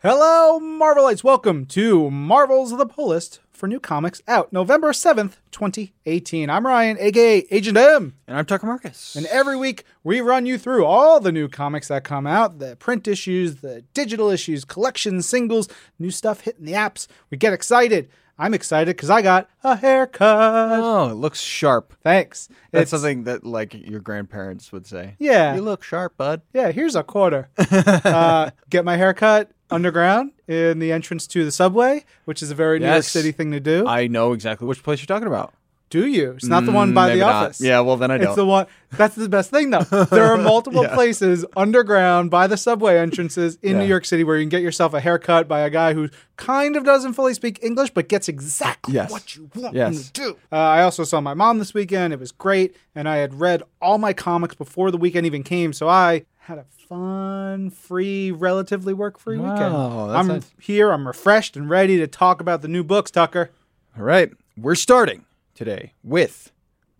Hello, Marvelites. Welcome to Marvels the Pull List for new comics out November 7th, 2018. I'm Ryan, aka Agent M. And I'm Tucker Marcus. And every week we run you through all the new comics that come out the print issues, the digital issues, collections, singles, new stuff hitting the apps. We get excited. I'm excited because I got a haircut. oh, it looks sharp. Thanks. That's It's- something that like your grandparents would say. Yeah. You look sharp, bud. Yeah, here's a quarter. uh, get my haircut underground in the entrance to the subway, which is a very New York Yes. City thing to do. I know exactly which place you're talking about. do you? It's not the one Mm, by maybe the not. office. Yeah, well then I don't. It's the one. That's the best thing, though. There are multiple Yeah. places underground by the subway entrances in Yeah. New York City where you can get yourself a haircut by a guy who kind of doesn't fully speak English, but gets exactly Yes. what you want Yes. him to do. Uh, I also saw my mom this weekend. It was great, and I had read all my comics before the weekend even came, so I had a fun, free, relatively work-free weekend. Wow, that's I'm nice. here. I'm refreshed and ready to talk about the new books, Tucker. All right. We're starting today with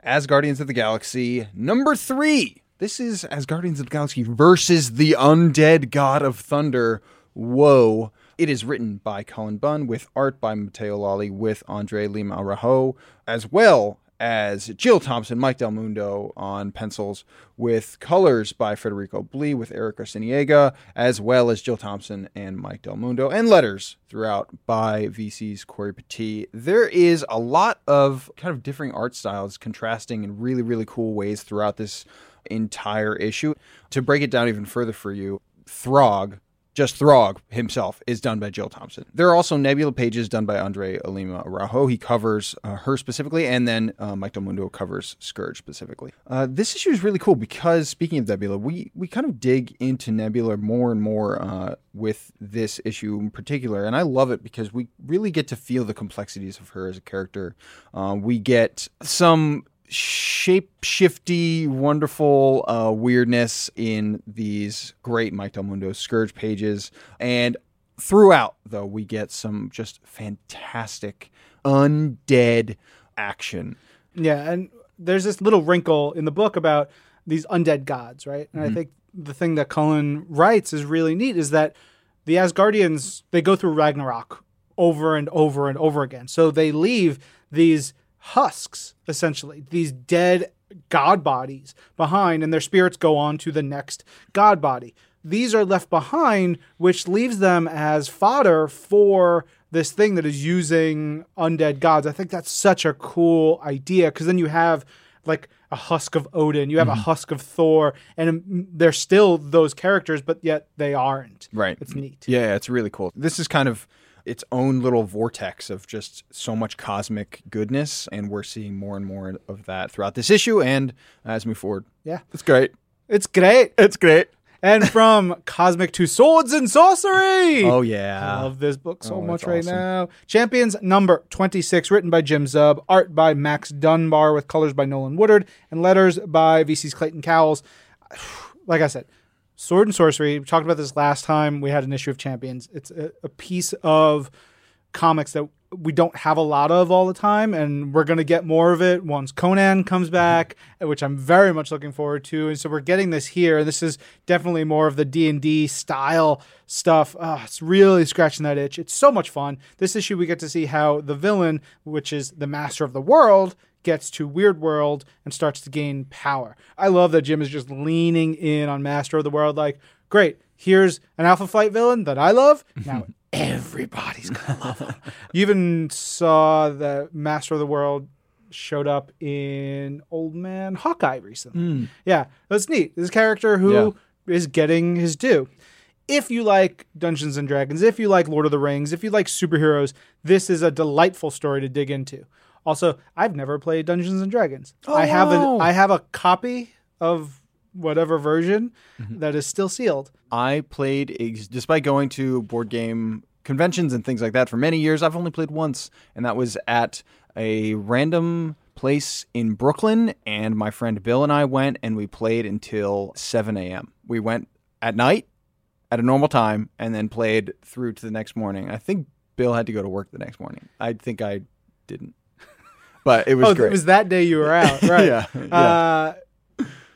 Asgardians of the Galaxy number three. This is Asgardians of the Galaxy versus the Undead God of Thunder. Whoa. It is written by Cullen Bunn with art by Matteo Lolli with Andre Lima Araujo, as well as Jill Thompson, Mike Del Mundo on pencils, with colors by Federico Blee with Erick Arciniega, as well as Jill Thompson and Mike Del Mundo, and letters throughout by VC's Cory Petit. There is a lot of kind of differing art styles contrasting in really, really cool ways throughout this entire issue. To break it down even further for you, Throg just Throg himself is done by Jill Thompson. There are also Nebula pages done by Andre Alima Araujo. He covers uh, her specifically, and then uh, Mike Del Mundo covers Scourge specifically. Uh, this issue is really cool because, speaking of Nebula, we, we kind of dig into Nebula more and more uh, with this issue in particular, and I love it because we really get to feel the complexities of her as a character. Uh, we get some shape shifty, wonderful uh, weirdness in these great Mike Del Mundo Scourge pages. And throughout, though, we get some just fantastic undead action. Yeah, and there's this little wrinkle in the book about these undead gods, right? And I think the thing that Cullen writes is really neat is that the Asgardians they go through Ragnarok over and over and over again. So they leave these husks essentially, these dead god bodies behind and their spirits go on to the next god body. These are left behind which leaves them as fodder for this thing that is using undead gods. I think that's such a cool idea because then you have like a husk of Odin, you have a husk of Thor, and um, they're still those characters, but yet they aren't. Right. It's neat. Yeah, it's really cool. This is kind of its own little vortex of just so much cosmic goodness, and we're seeing more and more of that throughout this issue and as we move forward. Yeah. It's great. It's great. It's great. And from Cosmic to Swords and Sorcery. Oh yeah. I love this book so Oh, much right awesome. now. Champions number 26, written by Jim Zub, art by Max Dunbar, with colors by Nolan Woodard, and letters by VC's Clayton Cowles. Like I said, Sword and Sorcery, we talked about this last time we had an issue of Champions. It's a, a piece of comics that we don't have a lot of all the time, and we're going to get more of it once Conan comes back, which I'm very much looking forward to. And so we're getting this here. This is definitely more of the D and D style stuff. Ah, it's really scratching that itch. It's so much fun. This issue we get to see how the villain, which is the master of the world, gets to Weird World and starts to gain power. I love that Jim is just leaning in on Master of the World. Like, great, here's an Alpha Flight villain that I love. Now everybody's gonna love him. You even saw that Master of the World showed up in Old Man Hawkeye recently. Hmm. Yeah, that's neat. This character who is getting his due. If you like Dungeons and Dragons, if you like Lord of the Rings, if you like superheroes, this is a delightful story to dig into. Also, I've never played Dungeons and Dragons. Oh, I have a wow. I have a copy of whatever version mm-hmm. that is still sealed. I played, ex- despite going to board game conventions and things like that for many years, I've only played once, and that was at a random place in Brooklyn. And my friend Bill and I went, and we played until 7 a.m. We went at night at a normal time, and then played through to the next morning. I think Bill had to go to work the next morning. I think I didn't, but it was oh, great. it was that day you were out, right? Yeah, yeah. Uh,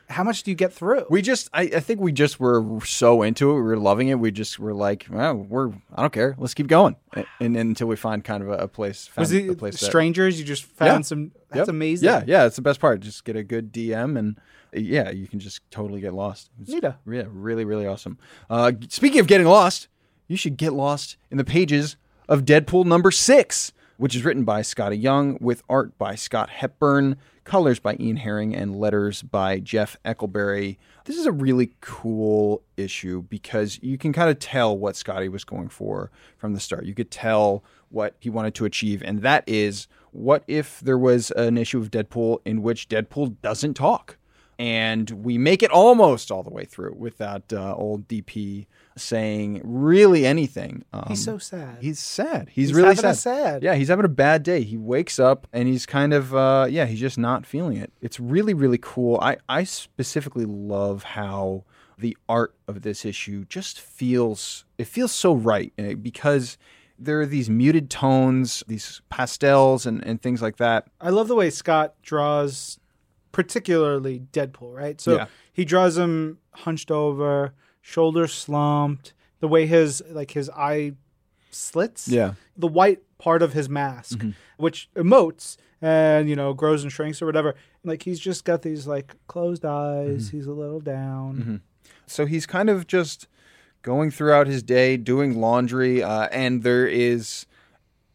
how much do you get through? We just, I, I think we just were so into it. We were loving it. We just were like, well, we're, I don't care. Let's keep going. And, and until we find kind of a, a place, found was it a place that- strangers? You just found Yeah. some. That's Yep. amazing. Yeah, yeah, it's the best part. Just get a good DM and yeah, you can just totally get lost. It's Neato. yeah, really, really awesome. Uh, speaking of getting lost, you should get lost in the pages of Deadpool number six, which is written by Skottie Young with art by Scott Hepburn, colors by Ian Herring, and letters by Jeff Eckleberry. This is a really cool issue because you can kind of tell what Skottie was going for from the start. You could tell what he wanted to achieve, and that is what if there was an issue of Deadpool in which Deadpool doesn't talk? and we make it almost all the way through without uh, old DP saying really anything. Um, He's so sad. He's sad. He's, He's really sad. sad. Yeah, he's having a bad day. He wakes up and he's kind of uh, yeah, he's just not feeling it. It's really really cool. I I specifically love how the art of this issue just feels it feels so right uh, because there are these muted tones, these pastels and, and things like that. I love the way Scott draws, particularly Deadpool. Right, so Yeah. he draws him hunched over, shoulders slumped. The way his like his eye slits. Yeah. the white part of his mask, Mm-hmm. which emotes and you know grows and shrinks or whatever. Like he's just got these like closed eyes. Mm-hmm. He's a little down. So he's kind of just going throughout his day doing laundry, uh, and there is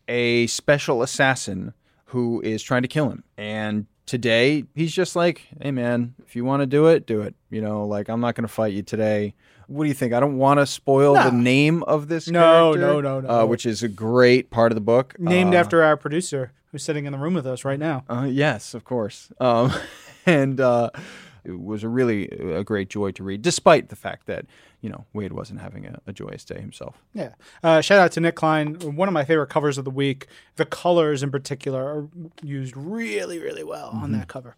a special assassin who is trying to kill him. And today he's just like, "Hey man, if you want to do it, do it." You know, like I'm not going to fight you today. What do you think? I don't want to spoil No. the name of this. No, character, no, no, no. Uh, which is a great part of the book, Named Uh, after our producer who's sitting in the room with us right now. uh, yes, of course. Um, and uh, it was a really a great joy to read, despite the fact that you know Wade wasn't having a, a joyous day himself. Yeah. Uh, shout out to Nic Klein. One of my favorite covers of the week. The colors in particular are used really, really well on that cover.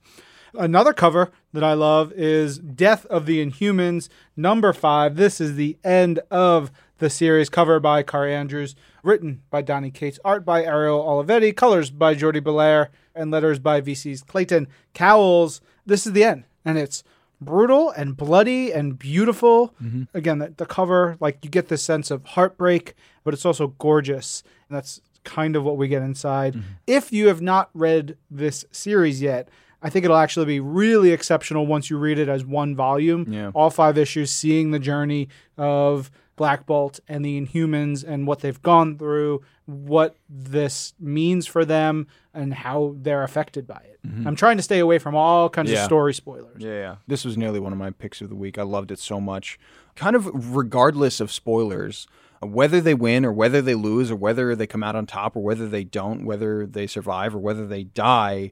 Another cover that I love is Death of the Inhumans, number five. This is the end of the series, cover by Kaare Andrews, written by Donny Cates, art by Ariel Olivetti, colors by Jordie Bellaire, and letters by VC's Clayton Cowles. This is the end, and it's brutal and bloody and beautiful. Mm-hmm. Again, the, the cover, like you get this sense of heartbreak, but it's also gorgeous. And that's kind of what we get inside. Mm-hmm. If you have not read this series yet, I think it'll actually be really exceptional once you read it as one volume. Yeah. All five issues, seeing the journey of Black Bolt and the Inhumans and what they've gone through, what this means for them, and how they're affected by it. Mm-hmm. I'm trying to stay away from all kinds of story spoilers. Yeah, yeah. This was nearly one of my picks of the week. I loved it so much. Kind of regardless of spoilers, whether they win or whether they lose or whether they come out on top or whether they don't, whether they survive or whether they die,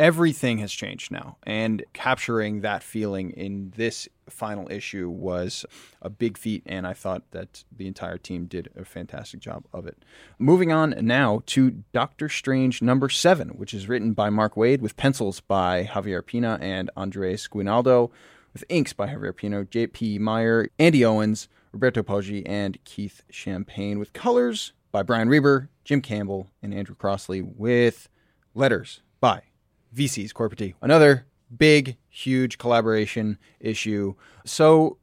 everything has changed now. And capturing that feeling in this final issue was a big feat, and I thought that the entire team did a fantastic job of it. Moving on now to Doctor Strange number seven, which is written by Mark Waid with pencils by Javier Pina and Andres Guinaldo, with inks by Javier Pino, J.P. Mayer, Andy Owens, Roberto Poggi, and Keith Champagne, with colors by Brian Reber, Jim Campbell, and Andrew Crossley, with letters by VC's Cory Petit Another big, huge collaboration issue. So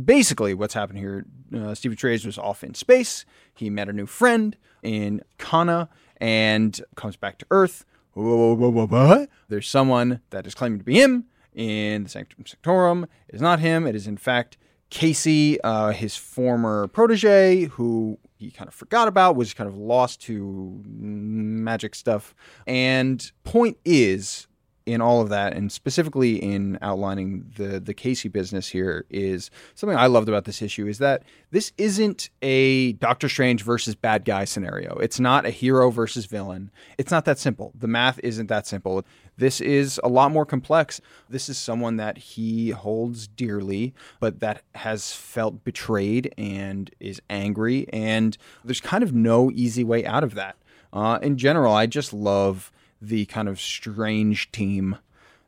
basically, what's happened here, uh, Stevie Trey's was off in space. He met a new friend in Kanna and comes back to Earth. There's someone that is claiming to be him in the Sanctum Sanctorum. It is not him. It is, in fact, Casey, uh, his former protege, who he kind of forgot about, was kind of lost to magic stuff. And point is, in all of that, and specifically in outlining the the Casey business here, is something I loved about this issue is that this isn't a Doctor Strange versus bad guy scenario. It's not a hero versus villain. It's not that simple. The math isn't that simple. This is a lot more complex. This is someone that he holds dearly, but that has felt betrayed and is angry, and there's kind of no easy way out of that. Uh, in general, I just love the kind of strange team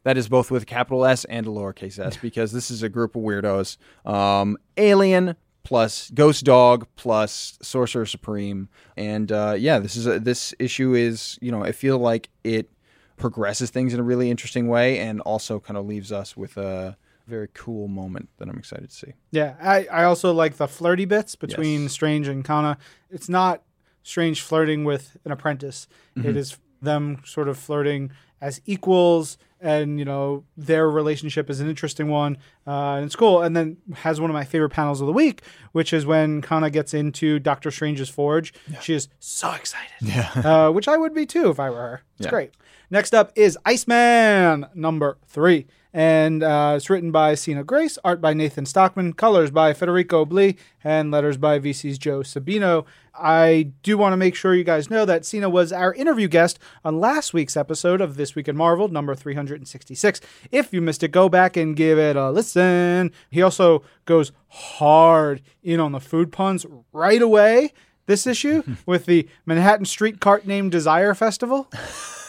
that is both with a capital S and a lowercase s because this is a group of weirdos. Um, alien plus Ghost Dog plus Sorcerer Supreme, and uh, yeah, this is a, this issue is you know I feel like it progresses things in a really interesting way and also kind of leaves us with a very cool moment that I'm excited to see. Yeah, I, I also like the flirty bits between Yes. Strange and Kanna. It's not Strange flirting with an apprentice. Mm-hmm. It is them sort of flirting as equals, and you know their relationship is an interesting one, uh, and it's cool. And then has one of my favorite panels of the week, which is when Kanna gets into Doctor Strange's forge. She is so excited, Yeah. uh, which I would be too if I were her. It's Yeah. great. Next up is Iceman number three. And uh, it's written by Sina Grace, art by Nathan Stockman, colors by Federico Blee, and letters by VC's Joe Sabino. I do want to make sure you guys know that Sina was our interview guest on last week's episode of This Week in Marvel, number 366. If you missed it, go back and give it a listen. He also goes hard in on the food puns right away this issue with the Manhattan street cart named Desire Festival.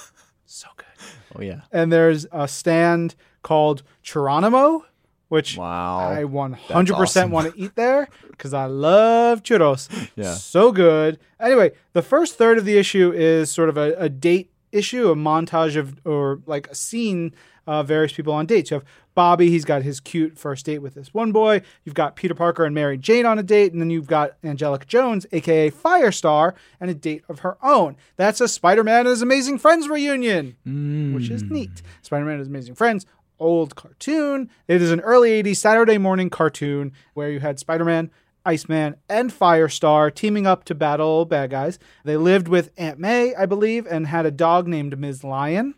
Oh yeah. And there's a stand called Geronimo, which Wow. I 100% awesome. want to eat there because I love churros. Yeah. So good. Anyway, the first third of the issue is sort of a, a date issue, a montage of, or like a scene of various people on dates. You have Bobby, he's got his cute first date with this one boy. You've got Peter Parker and Mary Jane on a date. And then you've got Angelica Jones, aka Firestar, and a date of her own. That's a Spider Man and his Amazing Friends reunion which is neat. Spider Man and His Amazing Friends, old cartoon. It is an early 80s Saturday morning cartoon where you had Spider Man, Iceman, and Firestar teaming up to battle bad guys. They lived with Aunt May, I believe, and had a dog named Ms. Lion.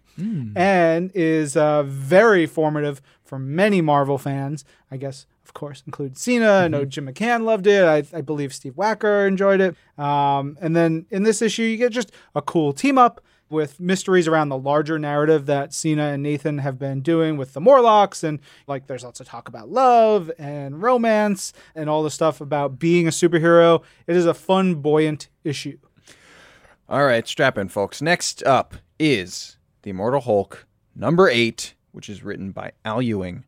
And is uh, very formative for many Marvel fans. I guess, of course, include Sina. I know Jim McCann loved it. I, I believe Steve Wacker enjoyed it. Um, and then in this issue, you get just a cool team up with mysteries around the larger narrative that Sina and Nathan have been doing with the Morlocks. And like, there's lots of talk about love and romance and all the stuff about being a superhero. It is a fun, buoyant issue. All right, strap in, folks. Next up is The Immortal Hulk, number eight, which is written by Al Ewing,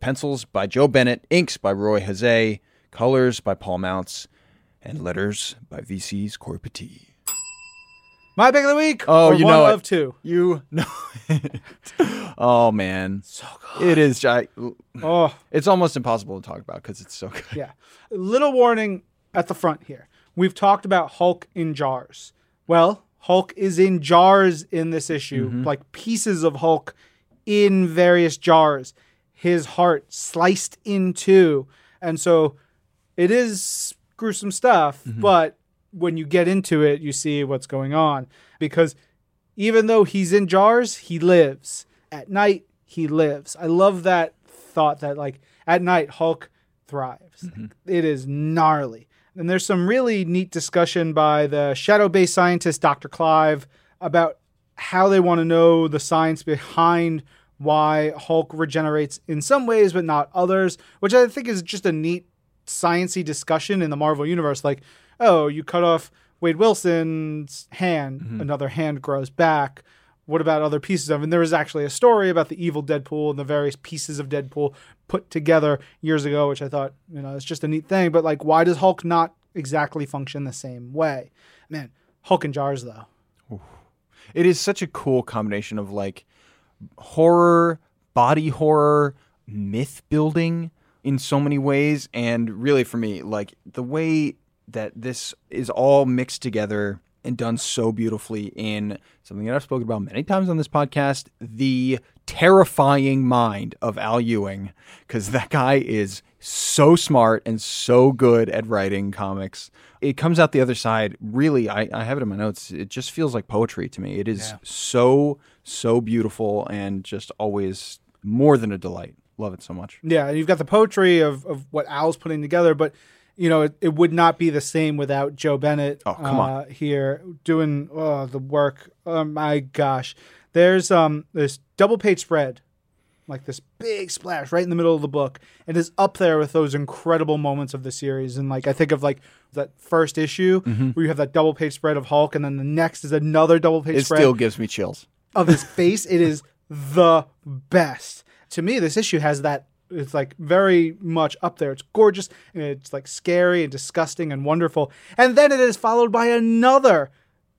pencils by Joe Bennett, inks by Ruy José, colors by Paul Mounts, and letters by VC's Cory Petit. My pick of the week. Oh, you know it. of two. You know it. oh man, So good. it is. gi- Oh, It's almost impossible to talk about because it's so good. yeah. Little warning at the front here. We've talked about Hulk in jars. Well, Hulk is in jars in this issue, mm-hmm. like pieces of Hulk in various jars. His heart sliced in two. And so it is gruesome stuff, mm-hmm. but when you get into it, you see what's going on. Because even though he's in jars, he lives. At night, he lives. I love that thought that, like, at night, Hulk thrives. Like, it is gnarly. And there's some really neat discussion by the shadow based scientist, Dr. Clive, about how they want to know the science behind why Hulk regenerates in some ways, but not others, which I think is just a neat sciency discussion in the Marvel universe. Like, oh, you cut off Wade Wilson's hand, mm-hmm. another hand grows back. What about other pieces of? it? And there was actually a story about the evil Deadpool and the various pieces of Deadpool put together years ago, which I thought, you know, it's just a neat thing. But like, why does Hulk not exactly function the same way? Man, Hulk and jars though. It is such a cool combination of like horror, body horror, myth building in so many ways. And really, for me, like the way that this is all mixed together and done so beautifully in something that I've spoken about many times on this podcast the terrifying mind of Al Ewing. Because that guy is so smart and so good at writing comics. It comes out the other side. Really, I, I have it in my notes. It just feels like poetry to me. It is Yeah. so, so beautiful and just always more than a delight. Love it so much. Yeah, and you've got the poetry of, of what Al's putting together, but you know it, it would not be the same without Joe Bennett. Oh, come uh, here doing oh, the work. Oh my gosh, there's um this double page spread, like this big splash right in the middle of the book, and is up there with those incredible moments of the series. And like I think of like that first issue Mm-hmm. where you have that double page spread of Hulk, and then the next is another double page It spread still gives me chills. of his face. It is the best. To me, this issue has that. It's like very much up there. It's gorgeous. And it's like scary and disgusting and wonderful. And then it is followed by another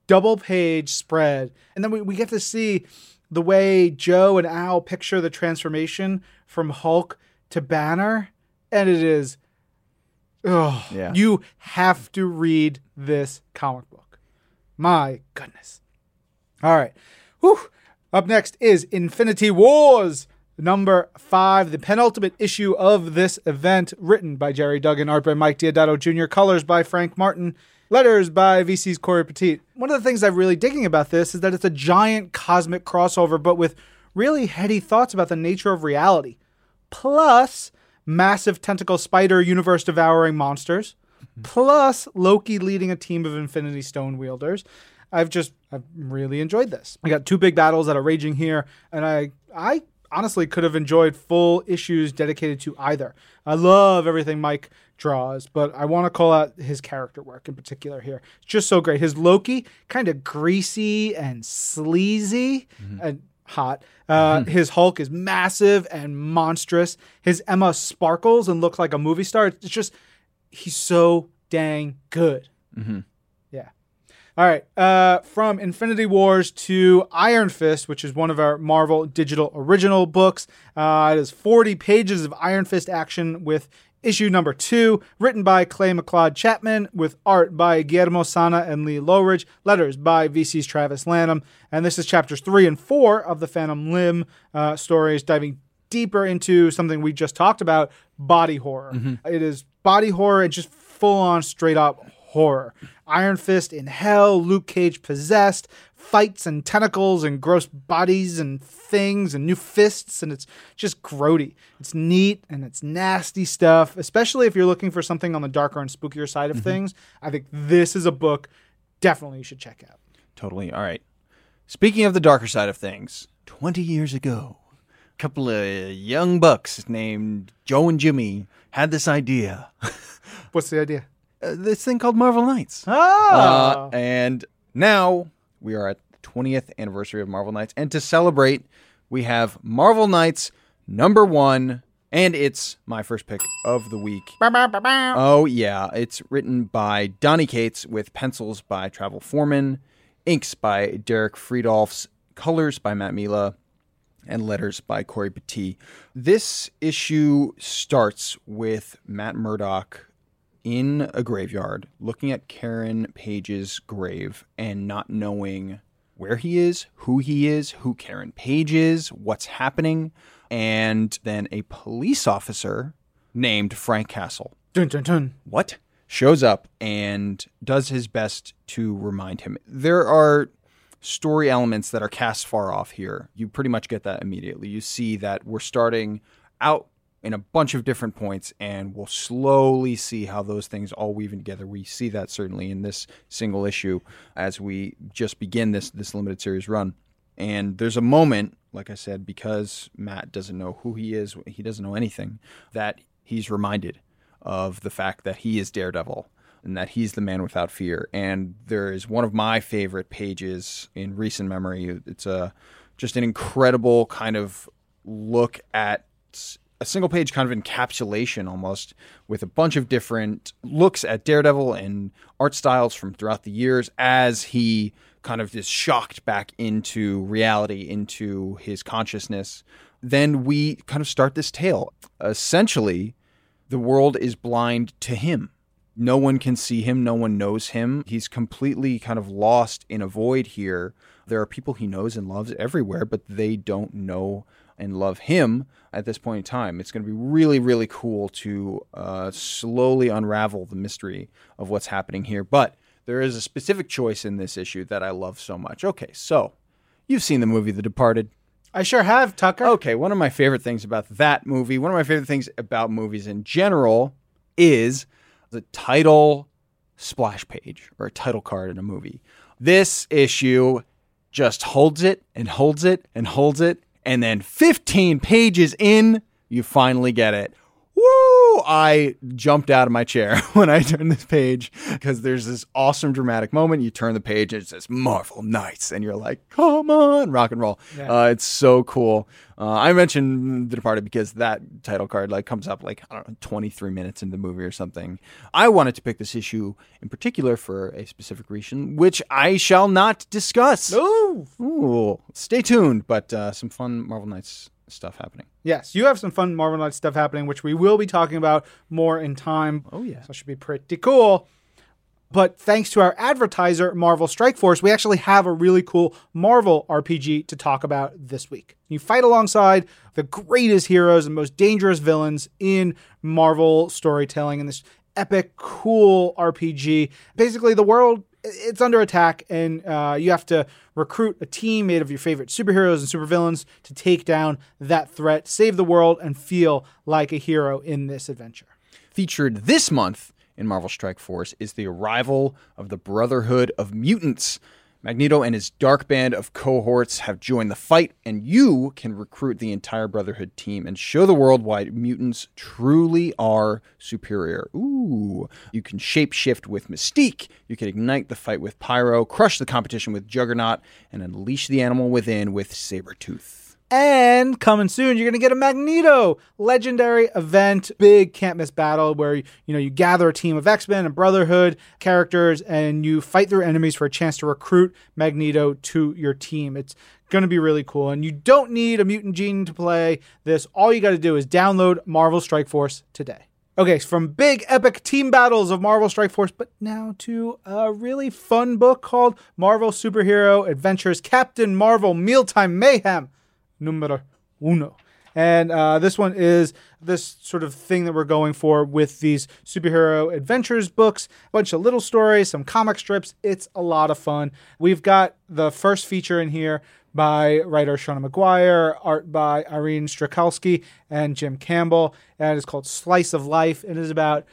double page spread. And then we, we get to see the way Joe and Al picture the transformation from Hulk to Banner, and it is. Oh, Yeah. you have to read this comic book. My goodness. All right. Whew. Up next is Infinity Wars, number five, the penultimate issue of this event, written by Gerry Duggan, art by Mike Deodato Jr., colors by Frank Martin, letters by VC's Cory Petit. One of the things I'm really digging about this is that it's a giant cosmic crossover, but with really heady thoughts about the nature of reality. Plus, massive tentacle spider universe devouring monsters. Mm-hmm. Plus, Loki leading a team of Infinity Stone wielders. I've just I've really enjoyed this. I got two big battles that are raging here, and I I honestly could have enjoyed full issues dedicated to either. I love everything Mike draws, but I want to call out his character work in particular here. It's just so great. His Loki, kind of greasy and sleazy and hot. Uh, His Hulk is massive and monstrous. His Emma sparkles and looks like a movie star. It's just he's so dang good. Yeah. All right. Uh, from Infinity Wars to Iron Fist, which is one of our Marvel digital original books. Uh, it is 40 pages of Iron Fist action with issue number two, written by Clay McLeod Chapman, with art by Guillermo Sanna and Lee Loughridge, letters by VC's Travis Lanham. And this is chapters three and four of the Phantom Limb uh, stories, diving deeper into something we just talked about body horror. It is body horror and just full on straight up horror. Iron Fist in hell, Luke Cage possessed, fights and tentacles and gross bodies and things and new fists, and it's just grody. It's neat and it's nasty stuff, especially if you're looking for something on the darker and spookier side of things. I think this is a book definitely you should check out. Totally. All right. Speaking of the darker side of things, 20 years ago, a couple of young bucks named Joe and Jimmy had this idea. What's the idea? Uh, this thing called Marvel Knights. Ah, Uh, and now we are at the 20th anniversary of Marvel Knights. And to celebrate, we have Marvel Knights number one. And it's my first pick of the week. Oh, yeah. It's written by Donny Cates with pencils by Travel Foreman, inks by Derek Fridolfs, colors by Matt Milla, and letters by Cory Petit. This issue starts with Matt Murdock in a graveyard looking at Karen Page's grave and not knowing where he is, who he is, who Karen Page is, what's happening. And then a police officer named Frank Castle dun dun dun. what shows up and does his best to remind him. There are story elements that are cast far off here. You pretty much get that immediately. You see that we're starting out in a bunch of different points and we'll slowly see how those things all weave in together. We see that certainly in this single issue as we just begin this this limited series run. And there's a moment, like I said, because Matt doesn't know who he is, he doesn't know anything, that he's reminded of the fact that he is Daredevil and that he's the man without fear. And there is one of my favorite pages in recent memory. It's a just an incredible kind of look at a single page kind of encapsulation almost with a bunch of different looks at Daredevil and art styles from throughout the years as he kind of is shocked back into reality, into his consciousness. Then we kind of start this tale. Essentially, the world is blind to him. No one can see him. No one knows him. He's completely kind of lost in a void here. There are people he knows and loves everywhere, but they don't know and love him at this point in time. It's going to be really, really cool to uh, slowly unravel the mystery of what's happening here. But there is a specific choice in this issue that I love so much. Okay, so you've seen the movie The Departed. I sure have, Tucker. Okay, one of my favorite things about that movie, one of my favorite things about movies in general, is the title splash page or a title card in a movie. This issue just holds it and holds it and holds it. And then 15 pages in, you finally get it. Woo! I jumped out of my chair when I turned this page because there's this awesome dramatic moment. You turn the page and it says Marvel Knights, and you're like, come on, rock and roll. Yeah. Uh, it's so cool. Uh, I mentioned The Departed because that title card like comes up like I don't know 23 minutes into the movie or something. I wanted to pick this issue in particular for a specific reason, which I shall not discuss. Ooh. Ooh, stay tuned, but uh, some fun Marvel Knights stuff happening. Yes, you have some fun Marvel Knights stuff happening, which we will be talking about more in time. Oh, yeah. So it should be pretty cool. But thanks to our advertiser, Marvel Strike Force, we actually have a really cool Marvel RPG to talk about this week. You fight alongside the greatest heroes and most dangerous villains in Marvel storytelling in this epic, cool RPG. Basically, the world it's under attack, and uh, you have to recruit a team made of your favorite superheroes and supervillains to take down that threat, save the world, and feel like a hero in this adventure. Featured this month in Marvel Strike Force is the arrival of the Brotherhood of Mutants. Magneto and his dark band of cohorts have joined the fight, and you can recruit the entire Brotherhood team and show the world why mutants truly are superior. Ooh. You can shapeshift with Mystique, you can ignite the fight with Pyro, crush the competition with Juggernaut, and unleash the animal within with Sabretooth. And coming soon, you're going to get a Magneto legendary event, big can't miss battle where you know you gather a team of X-Men and Brotherhood characters and you fight through enemies for a chance to recruit Magneto to your team. It's going to be really cool and you don't need a mutant gene to play this. All you got to do is download Marvel Strike Force today. Okay, from big epic team battles of Marvel Strike Force, but now to a really fun book called Marvel Superhero Adventures Captain Marvel Mealtime Mayhem numero uno. And uh, this one is this sort of thing that we're going for with these superhero adventures books, a bunch of little stories, some comic strips. It's a lot of fun. We've got the first feature in here by writer Seanan McGuire, art by Irene Strakowski and Jim Campbell, and it's called Slice of Life. And It is about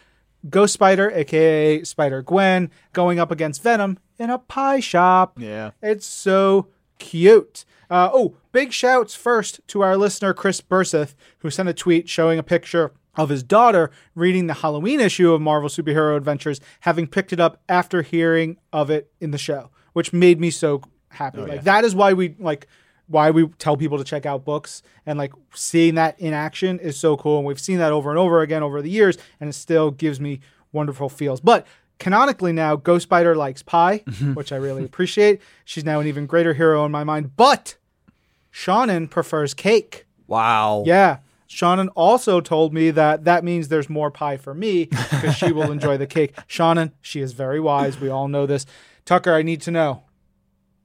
Ghost Spider, aka Spider Gwen, going up against Venom in a pie shop. Yeah. It's so cute. Uh, oh, big shouts first to our listener, Chris Burseth, who sent a tweet showing a picture of his daughter reading the Halloween issue of Marvel Superhero Adventures, having picked it up after hearing of it in the show, which made me so happy. like that is why we like why we tell people to check out books and like seeing that in action is so cool. And we've seen that over and over again over the years, and it still gives me wonderful feels. But canonically now, Ghost Spider likes pie, mm-hmm. which I really appreciate. She's now an even greater hero in my mind. But Seanan prefers cake. Wow. Yeah. Seanan also told me that that means there's more pie for me because she will enjoy the cake. Seanan, she is very wise. We all know this. Tucker, I need to know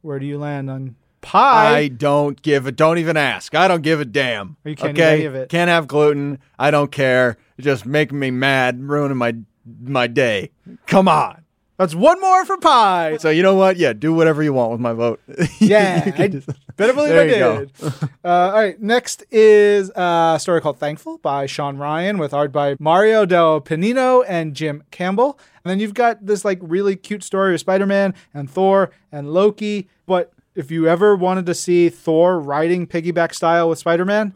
where do you land on pie? I don't give a don't even ask. I don't give a damn. You can't eat okay? any of it. Can't have gluten. I don't care. It's just making me mad, ruining my my day. Come on. That's one more for pie. So you know what? Yeah, do whatever you want with my vote. Yeah, You can I just- better believe There I you go. did. uh, all right, next is a story called "Thankful" by Sean Ryan with art by Mario Del Pennino and Jim Campbell. And then you've got this like really cute story of Spider-Man and Thor and Loki. But if you ever wanted to see Thor riding piggyback style with Spider-Man,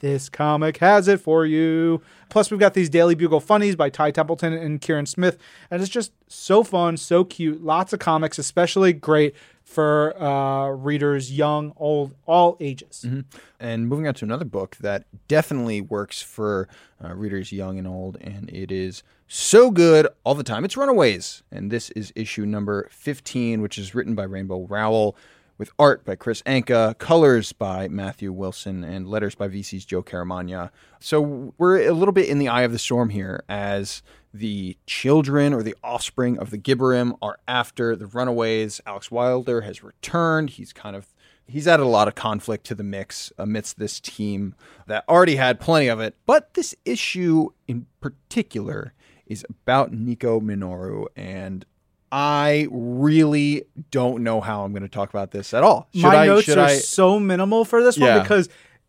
this comic has it for you. Plus, we've got these Daily Bugle funnies by Ty Templeton and Kieran Smith, and it's just so fun, so cute. Lots of comics, especially great for uh, readers, young, old, all ages. And moving on to another book that definitely works for uh, readers young and old, and it is so good all the time. It's Runaways, and this is issue number 15, which is written by Rainbow Rowell, with art by Kris Anka, colors by Matthew Wilson, and letters by VC's Joe Caramagna. So we're a little bit in the eye of the storm here as the children or the offspring of the Gibborim are after the Runaways. Alex Wilder has returned. He's kind of he's added a lot of conflict to the mix amidst this team that already had plenty of it. But this issue in particular is about Nico Minoru, and I really don't know how I'm going to talk about this at all. Should My I? notes are I? so minimal for this one because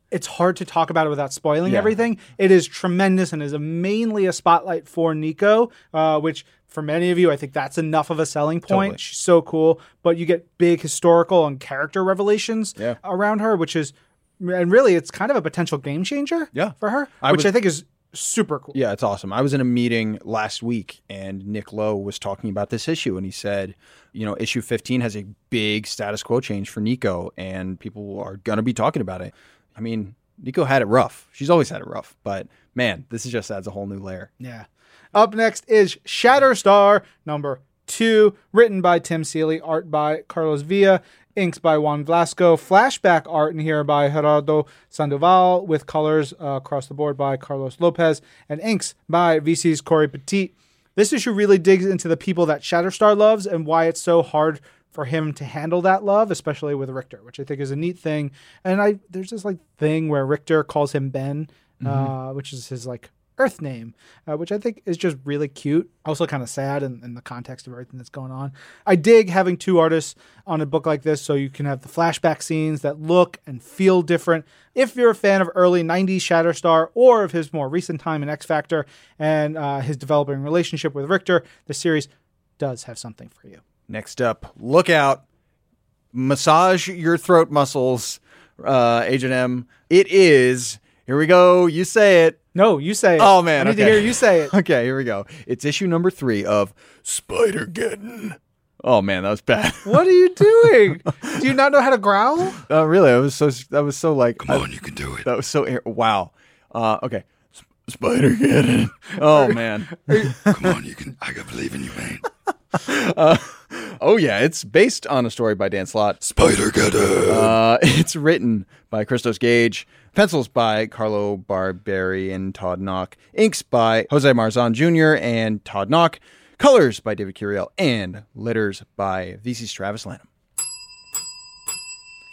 it's hard to talk about it without spoiling Yeah. everything. It is tremendous and is a, mainly a spotlight for Nico, uh, which for many of you, I think that's enough of a selling point. Totally. She's so cool, but you get big historical and character revelations Yeah. around her, which is, and really, it's kind of a potential game changer Yeah. for her, I which was- I think is super cool. Yeah, it's awesome. I was in a meeting last week and Nick Lowe was talking about this issue and he said, you know, issue 15 has a big status quo change for Nico and people are going to be talking about it. I mean, Nico had it rough. She's always had it rough, but man, this just adds a whole new layer. Yeah. Up next is Shatterstar number 2, written by Tim Seeley, art by Carlos Villa, inks by Juan Blasco, flashback art in here by Gerardo Sandoval, with colors uh, across the board by Carlos Lopez, and inks by VC's Cory Petit. This issue really digs into the people that Shatterstar loves and why it's so hard for him to handle that love, especially with Rictor, which I think is a neat thing. And I there's this like thing where Rictor calls him Ben, uh, which is his like Earth name, uh, which I think is just really cute. Also, kind of sad in, in the context of everything that's going on. I dig having two artists on a book like this so you can have the flashback scenes that look and feel different. If you're a fan of early 90s Shatterstar or of his more recent time in X Factor and uh, his developing relationship with Rictor, the series does have something for you. Next up, look out. Massage your throat muscles, uh, Agent M. It is, here we go, you say it. No, you say it. Oh, man, I need to hear you say it. Okay, here we go. It's issue number three of Spider Geddon. Oh man, that was bad. What are you doing? Do you not know how to growl? uh, really, I was so that was so like Come on, you can do it. that was so air- wow. Uh, okay, Spider Geddon. Oh man. Come on, you can. I believe in you, man. Oh yeah, it's based on a story by Dan Slott. Spider Geddon. Uh, it's written by Christos Gage, pencils by Carlo Barberi and Todd Nauck, inks by Jose Marzan Jr. and Todd Nauck, colors by David Curiel, and letters by VC's Travis Lanham.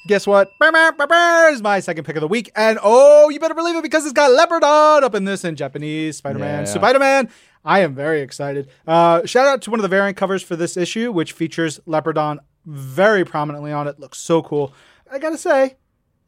Guess what? Is my second pick of the week. And oh, you better believe it because it's got Leopardon up in this in Japanese. Spider Man. Yeah. Spider Man. I am very excited. Uh, shout out to one of the variant covers for this issue, which features Leopardon very prominently on it. Looks so cool. I gotta say,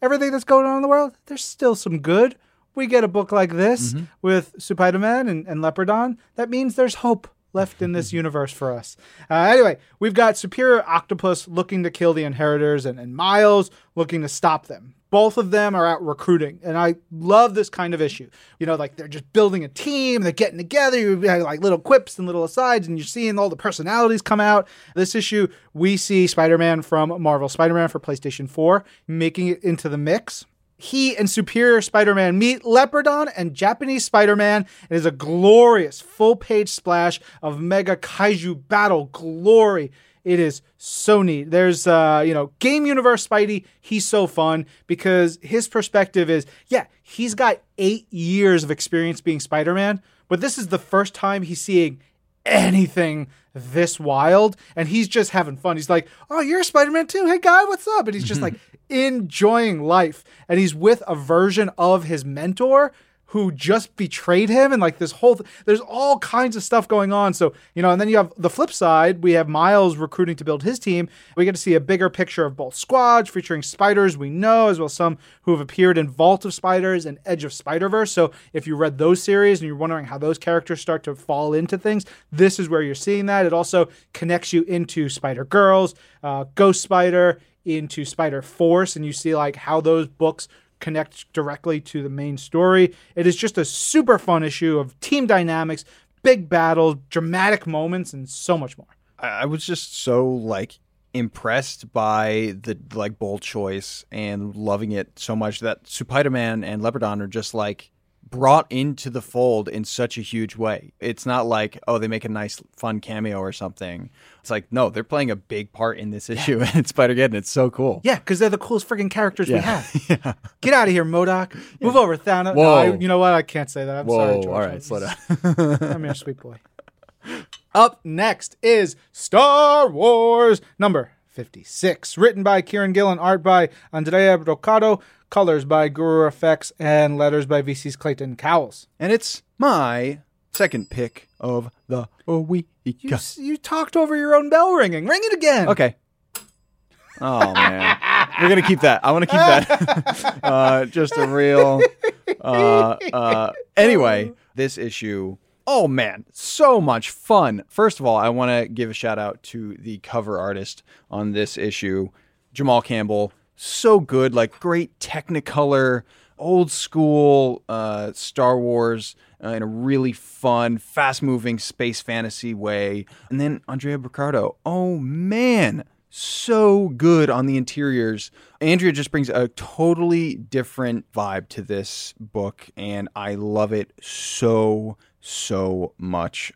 everything that's going on in the world, there's still some good. We get a book like this mm-hmm. with Spider and, and Leopardon. That means there's hope left in this universe for us. Uh, anyway, we've got Superior Octopus looking to kill the Inheritors and, and Miles looking to stop them. Both of them are out recruiting, and I love this kind of issue. You know, like they're just building a team, they're getting together, you have like little quips and little asides, and you're seeing all the personalities come out. This issue, we see Spider Man from Marvel Spider Man for PlayStation 4 making it into the mix he and Superior Spider Man meet Leopardon and Japanese Spider Man. It is a glorious full page splash of Mega Kaiju battle glory. It is so neat. There's, uh, you know, Game Universe Spidey. He's so fun because his perspective is, yeah, he's got eight years of experience being Spider Man, but this is the first time he's seeing anything this wild and he's just having fun. He's like, "Oh, you're Spider-Man too. Hey guy, what's up?" And he's just like enjoying life. And he's with a version of his mentor who just betrayed him. And like this whole th- there's all kinds of stuff going on. So you know and then you have the flip side. We have miles recruiting to build his team. We get to see a bigger picture of both squads featuring spiders. We know as well as some who have appeared in vault of spiders and edge of spider-verse. So if you read those series and you're wondering how those characters start to fall into things this is where you're seeing that. It also connects you into spider girls uh, ghost spider into spider force and you see like how those books connect directly to the main story. It is just a super fun issue of team dynamics, big battles, dramatic moments, and so much more. I was just so like impressed by the like bold choice and loving it so much that Spider-Man and Leopardon are just like brought into the fold in such a huge way. It's not like oh they make a nice fun cameo or something. It's like no, they're playing a big part in this issue and Spider-Geddon. It's so cool. Yeah, because they're the coolest freaking characters we have. Yeah. Get out of here, MODOK. Move over, Thanos. No, I- you know what? I can't say that. I'm sorry, George. all right, slow down. I'm your sweet boy. Up next is Star Wars number 56, written by Kieran Gill and art by Andrea Broccardo, colors by Guru Effects, and letters by VC's Clayton Cowles. and it's my second pick of the week. You, you talked over your own bell ringing. Ring it again. Okay. Oh man, we're gonna keep that. I want to keep that. uh, just a real. Uh, uh, anyway, this issue. Oh man, so much fun. First of all, I want to give a shout out to the cover artist on this issue, Jamal Campbell. So good, like great Technicolor, old school uh, Star Wars uh, in a really fun, fast moving space fantasy way. And then Andrea Broccardo. Oh man, so good on the interiors. Andrea just brings a totally different vibe to this book, and I love it so, so much.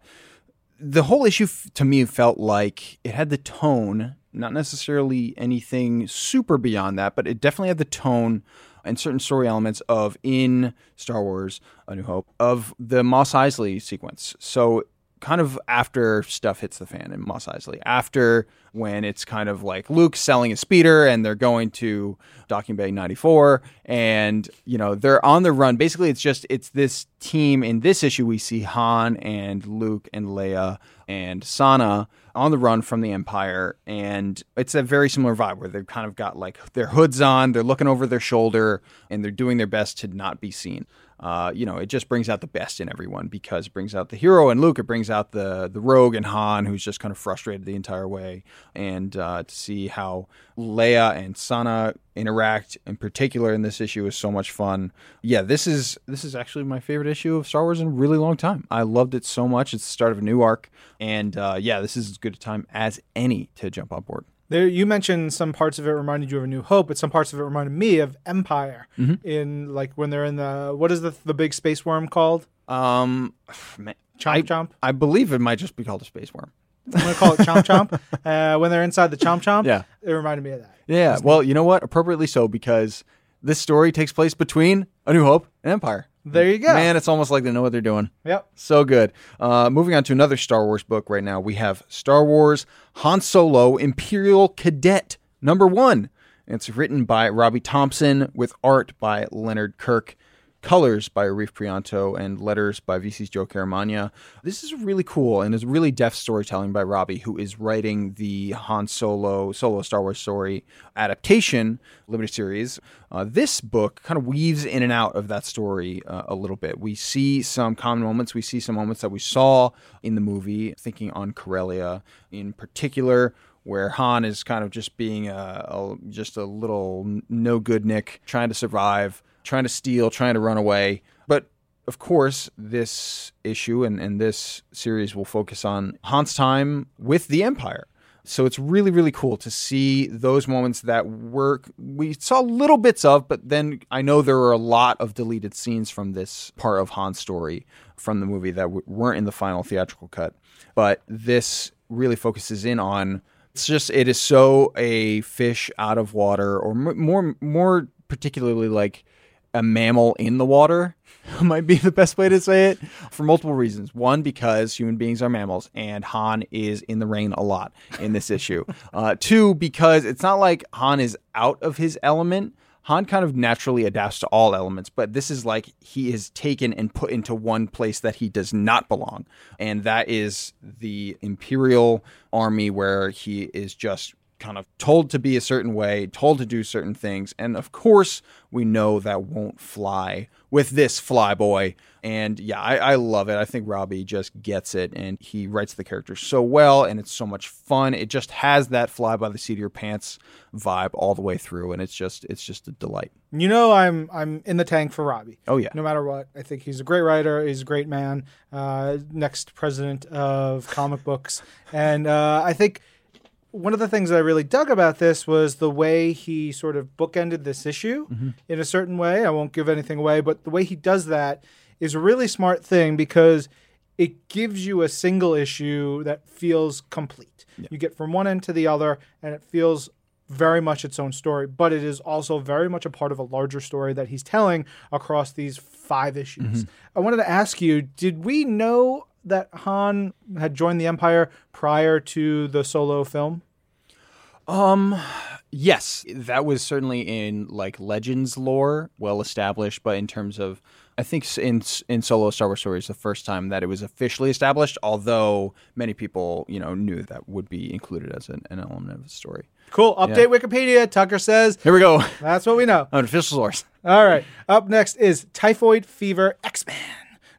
the whole issue f- to me felt like it had the tone, not necessarily anything super beyond that, but it definitely had the tone and certain story elements of in Star Wars A New Hope of the Mos Eisley sequence. So kind of after stuff hits the fan in Mos Eisley, after when it's kind of like Luke selling a speeder and they're going to Docking Bay 94 and you know they're on the run. Basically, it's just it's this team in this issue we see Han and Luke and Leia and Sana on the run from the Empire, and it's a very similar vibe where they've kind of got like their hoods on, they're looking over their shoulder, and they're doing their best to not be seen. Uh, you know, it just brings out the best in everyone because it brings out the hero and Luke. It brings out the the rogue and Han, who's just kind of frustrated the entire way, and uh, to see how Leia and Sana interact in particular in this issue is so much fun. Yeah, this is this is actually my favorite issue of Star Wars in a really long time. I loved it so much. It's the start of a new arc, and uh, yeah, this is as good a time as any to jump on board. There, you mentioned some parts of it reminded you of A New Hope, but some parts of it reminded me of Empire. In like when they're in the what is the the big space worm called? Um, man, Chomp I, Chomp. I believe it might just be called a space worm. I'm gonna call it Chomp Chomp. Uh, when they're inside the Chomp Chomp, Yeah. it reminded me of that. Yeah, well, you know what? Appropriately so because this story takes place between A New Hope and Empire. There you go. Man, it's almost like they know what they're doing. Yep. So good. Uh, moving on to another Star Wars book right now. We have Star Wars Han Solo Imperial Cadet number one. It's written by Robbie Thompson with art by Leonard Kirk, colors by Arif Prianto, and letters by VC's Joe Caramagna. This is really cool and is really deft storytelling by Robbie, who is writing the Han Solo solo Star Wars story adaptation limited series. Uh, this book kind of weaves in and out of that story uh, a little bit. We see some common moments. We see some moments that we saw in the movie, thinking on Corellia in particular, where Han is kind of just being a, a just a little no good Nick, trying to survive, trying to steal, trying to run away. But of course, this issue and, and this series will focus on Han's time with the Empire. So it's really, really cool to see those moments that were we saw little bits of, but then I know there are a lot of deleted scenes from this part of Han's story from the movie that weren't in the final theatrical cut. But this really focuses in on it's just it is so a fish out of water, or more more particularly like a mammal in the water might be the best way to say it for multiple reasons. One, because human beings are mammals and Han is in the rain a lot in this issue. Uh, two, because it's not like Han is out of his element. Han kind of naturally adapts to all elements, but this is like he is taken and put into one place that he does not belong. And that is the Imperial army where he is just kind of told to be a certain way, told to do certain things. And of course, we know that won't fly with this flyboy. And yeah, I, I love it. I think Robbie just gets it and he writes the characters so well and it's so much fun. It just has that fly by the seat of your pants vibe all the way through. And it's just it's just a delight. You know, I'm I'm in the tank for Robbie. Oh yeah. No matter what, I think he's a great writer. He's a great man. Uh, next president of comic books, and uh, I think one of the things that I really dug about this was the way he sort of bookended this issue mm-hmm. in a certain way. I won't give anything away, but the way he does that is a really smart thing because it gives you a single issue that feels complete. You get from one end to the other, and it feels very much its own story, but it is also very much a part of a larger story that he's telling across these five issues. Mm-hmm. I wanted to ask you did we know that Han had joined the Empire prior to the solo film? Um, yes, that was certainly in like Legends lore, well established. But in terms of, I think in in solo Star Wars stories, the first time that it was officially established. Although many people, you know, knew that would be included as an, an element of the story. Cool. Update Wikipedia. Tucker says Here we go, that's what we know. unofficial source. All right. Up next is Typhoid Fever X Men,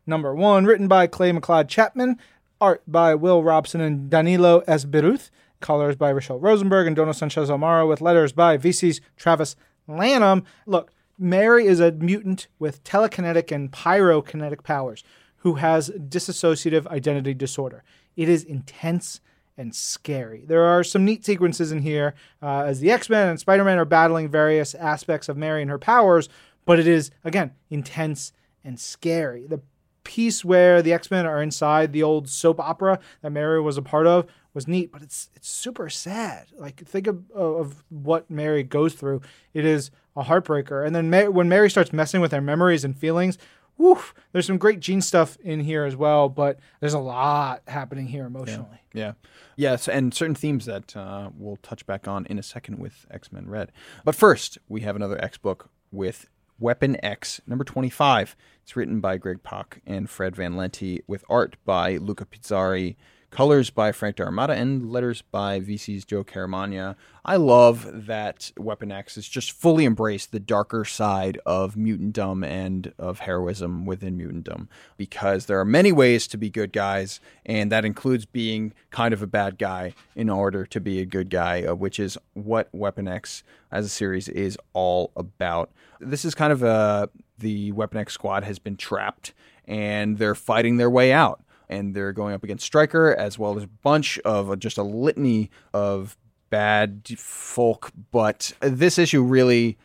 number one, written by Clay McLeod Chapman, art by Will Robson and Danilo S. Beyruth, colors by Rachelle Rosenberg and Dono Sanchez Almara, with letters by VC's Travis Lanham. Look, Mary is a mutant with telekinetic and pyrokinetic powers who has dissociative identity disorder. It is intense and scary. There are some neat sequences in here uh, as the X Men and Spider Man are battling various aspects of Mary and her powers, but it is, again, intense and scary. The piece where the X Men are inside the old soap opera that Mary was a part of was neat, but it's it's super sad. Like think of of what Mary goes through. It is a heartbreaker. And then Ma- when Mary starts messing with her memories and feelings, woof, there's some great Jean stuff in here as well. But there's a lot happening here emotionally. Yeah. Yes, and certain themes that uh, we'll touch back on in a second with X Men Red. But first, we have another X book with Weapon X, number 25. It's written by Greg Pak and Fred Van Lente, with art by Luca Pizzari, colors by Frank D'Armata, and letters by VC's Joe Caramagna. I love that Weapon X has just fully embraced the darker side of mutantdom and of heroism within mutantdom because there are many ways to be good guys, and that includes being kind of a bad guy in order to be a good guy, uh, which is what Weapon X as a series is all about. This is kind of a the Weapon X squad has been trapped and they're fighting their way out and they're going up against Stryker as well as a bunch of uh, just a litany of bad folk. But this issue really,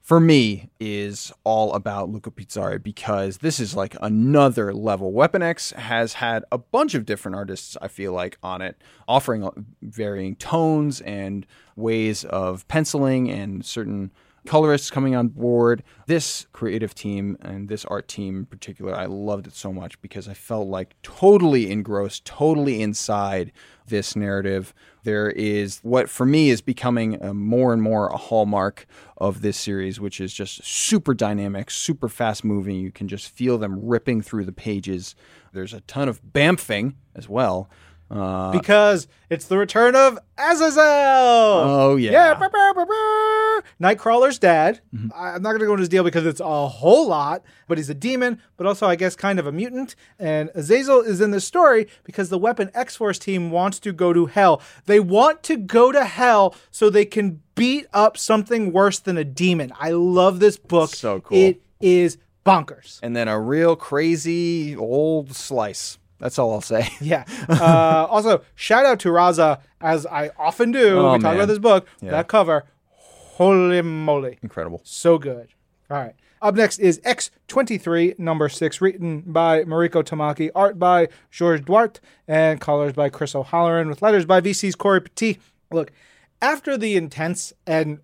for me, is all about Luca Pizzari because this is like another level. Weapon X has had a bunch of different artists, I feel like, on it, offering varying tones and ways of penciling and certain colorists coming on board. This creative team and this art team in particular, I loved it so much because I felt like totally engrossed, totally inside this narrative. There is what for me is becoming more and more a hallmark of this series, which is just super dynamic, super fast moving. You can just feel them ripping through the pages. There's a ton of bamfing as well. Uh, because it's the return of Azazel. Oh yeah, yeah. brr, brr, brr. Nightcrawler's dad. I- I'm not going to go into his deal because it's a whole lot, but he's a demon, but also I guess kind of a mutant. And Azazel is in this story because the Weapon X Force team wants to go to hell. They want to go to hell so they can beat up something worse than a demon. I love this book. So cool. It is bonkers. and then a real crazy old slice. That's all I'll say. Yeah. Uh, also, shout out to Rahzzah, as I often do. Oh, we talk man. about this book. Yeah. That cover, holy moly, Incredible. so good. All right. Up next is X23, number six, written by Mariko Tamaki, art by George Duarte, and colors by Chris O'Halloran, with letters by VC's Cory Petit. Look, after the intense and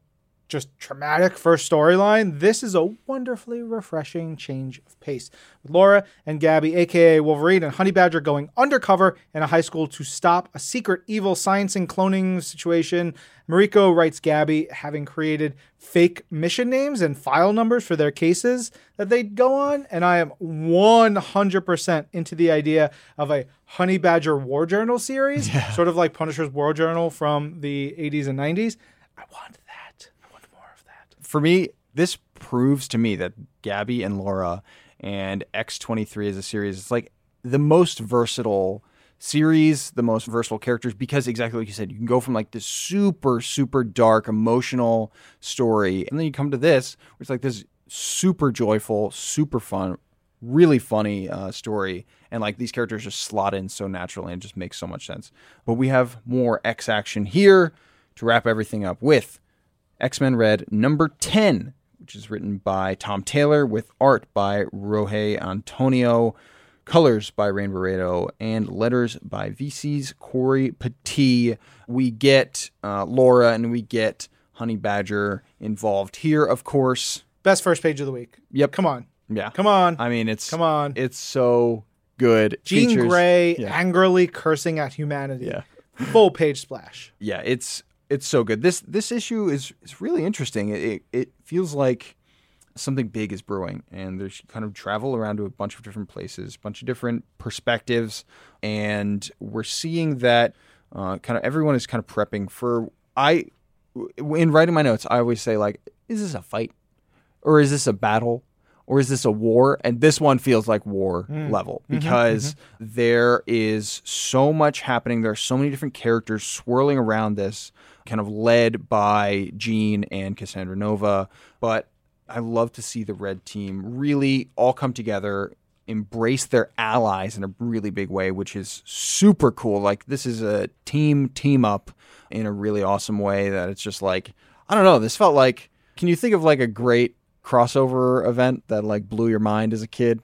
just traumatic first storyline, this is a wonderfully refreshing change of pace. With Laura and Gabby, aka Wolverine and Honey Badger, going undercover in a high school to stop a secret evil science and cloning situation, Mariko writes Gabby having created fake mission names and file numbers for their cases that they'd go on, and I am 100% into the idea of a Honey Badger War Journal series, sort of like Punisher's War Journal from the 80s and 90s. I want that. I want more of that. For me, this proves to me that Gabby and Laura and X23 as a series is like the most versatile series, the most versatile characters because exactly like you said, you can go from like this super super dark emotional story and then you come to this which it's like this super joyful, super fun, really funny uh, story and like these characters just slot in so naturally and just makes so much sense. But we have more X action here to wrap everything up with X Men Red number 10, which is written by Tom Taylor with art by Roge Antonio, colors by Rain Beredo, and letters by VC's Cory Petit. We get uh, Laura and we get Honey Badger involved here, of course. Best first page of the week. Yep. Come on. Yeah. Come on. I mean, it's Come on. It's so good. Jean Features- Grey yeah. angrily cursing at humanity. Yeah. Full page splash. yeah, it's it's so good. This this issue is is really interesting. It it, it feels like something big is brewing, and there's kind of travel around to a bunch of different places, a bunch of different perspectives, and we're seeing that uh, kind of everyone is kind of prepping for. I in writing my notes, I always say like, is this a fight, or is this a battle? Or is this a war? And this one feels like war hmm. level mm-hmm, because mm-hmm. there is so much happening. There are so many different characters swirling around this, kind of led by Jean and Cassandra Nova. But I love to see the red team really all come together, embrace their allies in a really big way, which is super cool. Like this is a team team up in a really awesome way that it's just like I don't know, this felt like can you think of like a great crossover event that like blew your mind as a kid?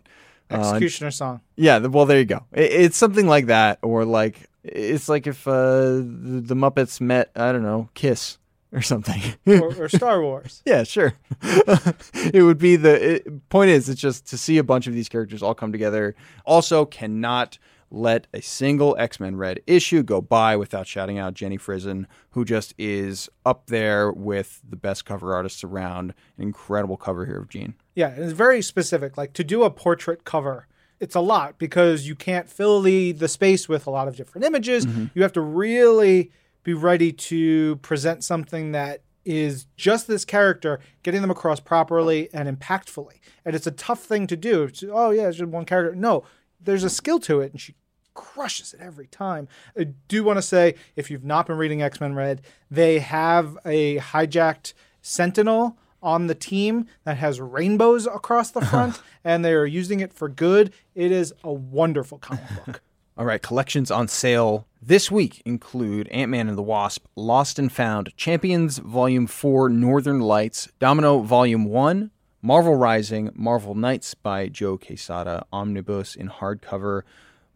Uh, Executioner song. yeah, well, there you go. It, it's something like that, or like it's like if uh, the, Muppets met, I don't know, Kiss or something. or, or Star Wars. yeah, sure. it would be the it, point is it's just to see a bunch of these characters all come together. Also, cannot let a single X Men Red issue go by without shouting out Jenny Frison, who just is up there with the best cover artists around. An incredible cover here of Jean. Yeah, and it's very specific. Like to do a portrait cover, it's a lot because you can't fill the the space with a lot of different images. Mm-hmm. You have to really be ready to present something that is just this character, getting them across properly and impactfully. And it's a tough thing to do. It's, oh yeah, it's just one character. No, there's a skill to it, and she crushes it every time. I do want to say, if you've not been reading X Men Red, they have a hijacked Sentinel on the team that has rainbows across the front, and they are using it for good. It is a wonderful comic book. All right, collections on sale this week include Ant Man and the Wasp, Lost and Found, Champions Volume 4, Northern Lights, Domino Volume 1, Marvel Rising, Marvel Knights by Joe Quesada, Omnibus in hardcover,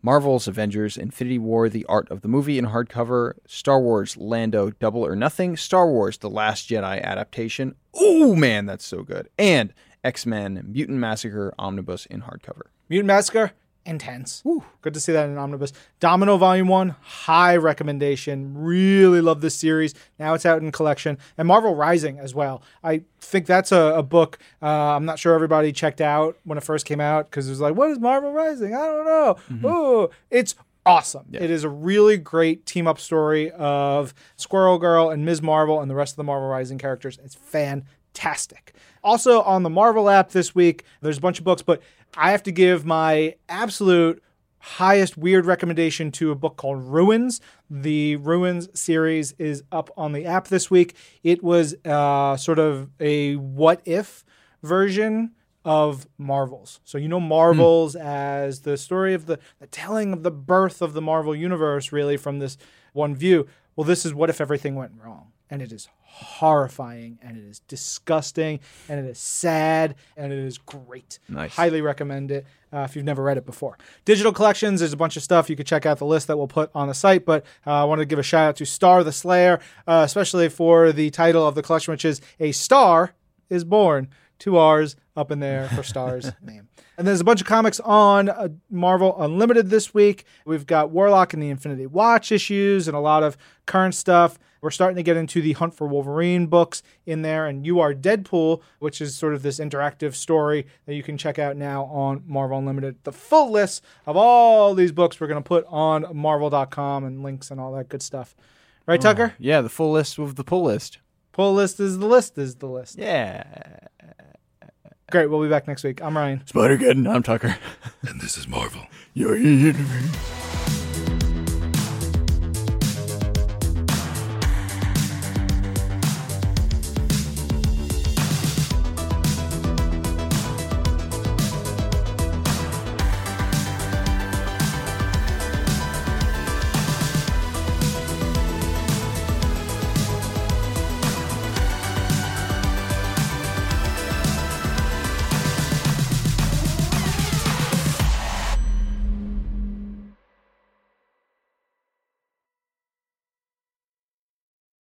Marvel's Avengers Infinity War, The Art of the Movie in hardcover, Star Wars Lando Double or Nothing, Star Wars The Last Jedi adaptation. Oh man, that's so good. And X Men Mutant Massacre Omnibus in hardcover. Mutant Massacre, intense. Good to see that in Omnibus. Domino Volume 1, high recommendation. Really love this series. Now it's out in collection. And Marvel Rising as well. I think that's a, a book uh, I'm not sure everybody checked out when it first came out because it was like, what is Marvel Rising? I don't know. Oh, it's awesome. It is a really great team up story of Squirrel Girl and Ms. Marvel and the rest of the Marvel Rising characters. It's fantastic. Also on the Marvel app this week, there's a bunch of books, but I have to give my absolute highest weird recommendation to a book called Ruins. The Ruins series is up on the app this week. It was uh, sort of a what if version of Marvels. So you know Marvels as the story of the, the telling of the birth of the Marvel universe really from this one view. Well, this is what if everything went wrong. And it is horrifying and it is disgusting and it is sad and it is great. Nice. Highly recommend it uh, if you've never read it before. Digital collections, there's a bunch of stuff. You can check out the list that we'll put on the site. But uh, I wanted to give a shout out to Starr the Slayer, uh, especially for the title of the collection, which is A Starr is Born. Two R's up in there for Starr's name. And there's a bunch of comics on uh, Marvel Unlimited this week. We've got Warlock and the Infinity Watch issues and a lot of current stuff. We're starting to get into the Hunt for Wolverine books in there, and You Are Deadpool, which is sort of this interactive story that you can check out now on Marvel Unlimited. The full list of all these books we're going to put on marvel.com and links and all that good stuff. Right, mm. Tucker? Yeah, the full list of the pull list. Pull list is the list is the list. Yeah. Great. We'll be back next week. I'm Ryan. Spider Geddon, I'm Tucker. And this is Marvel. You're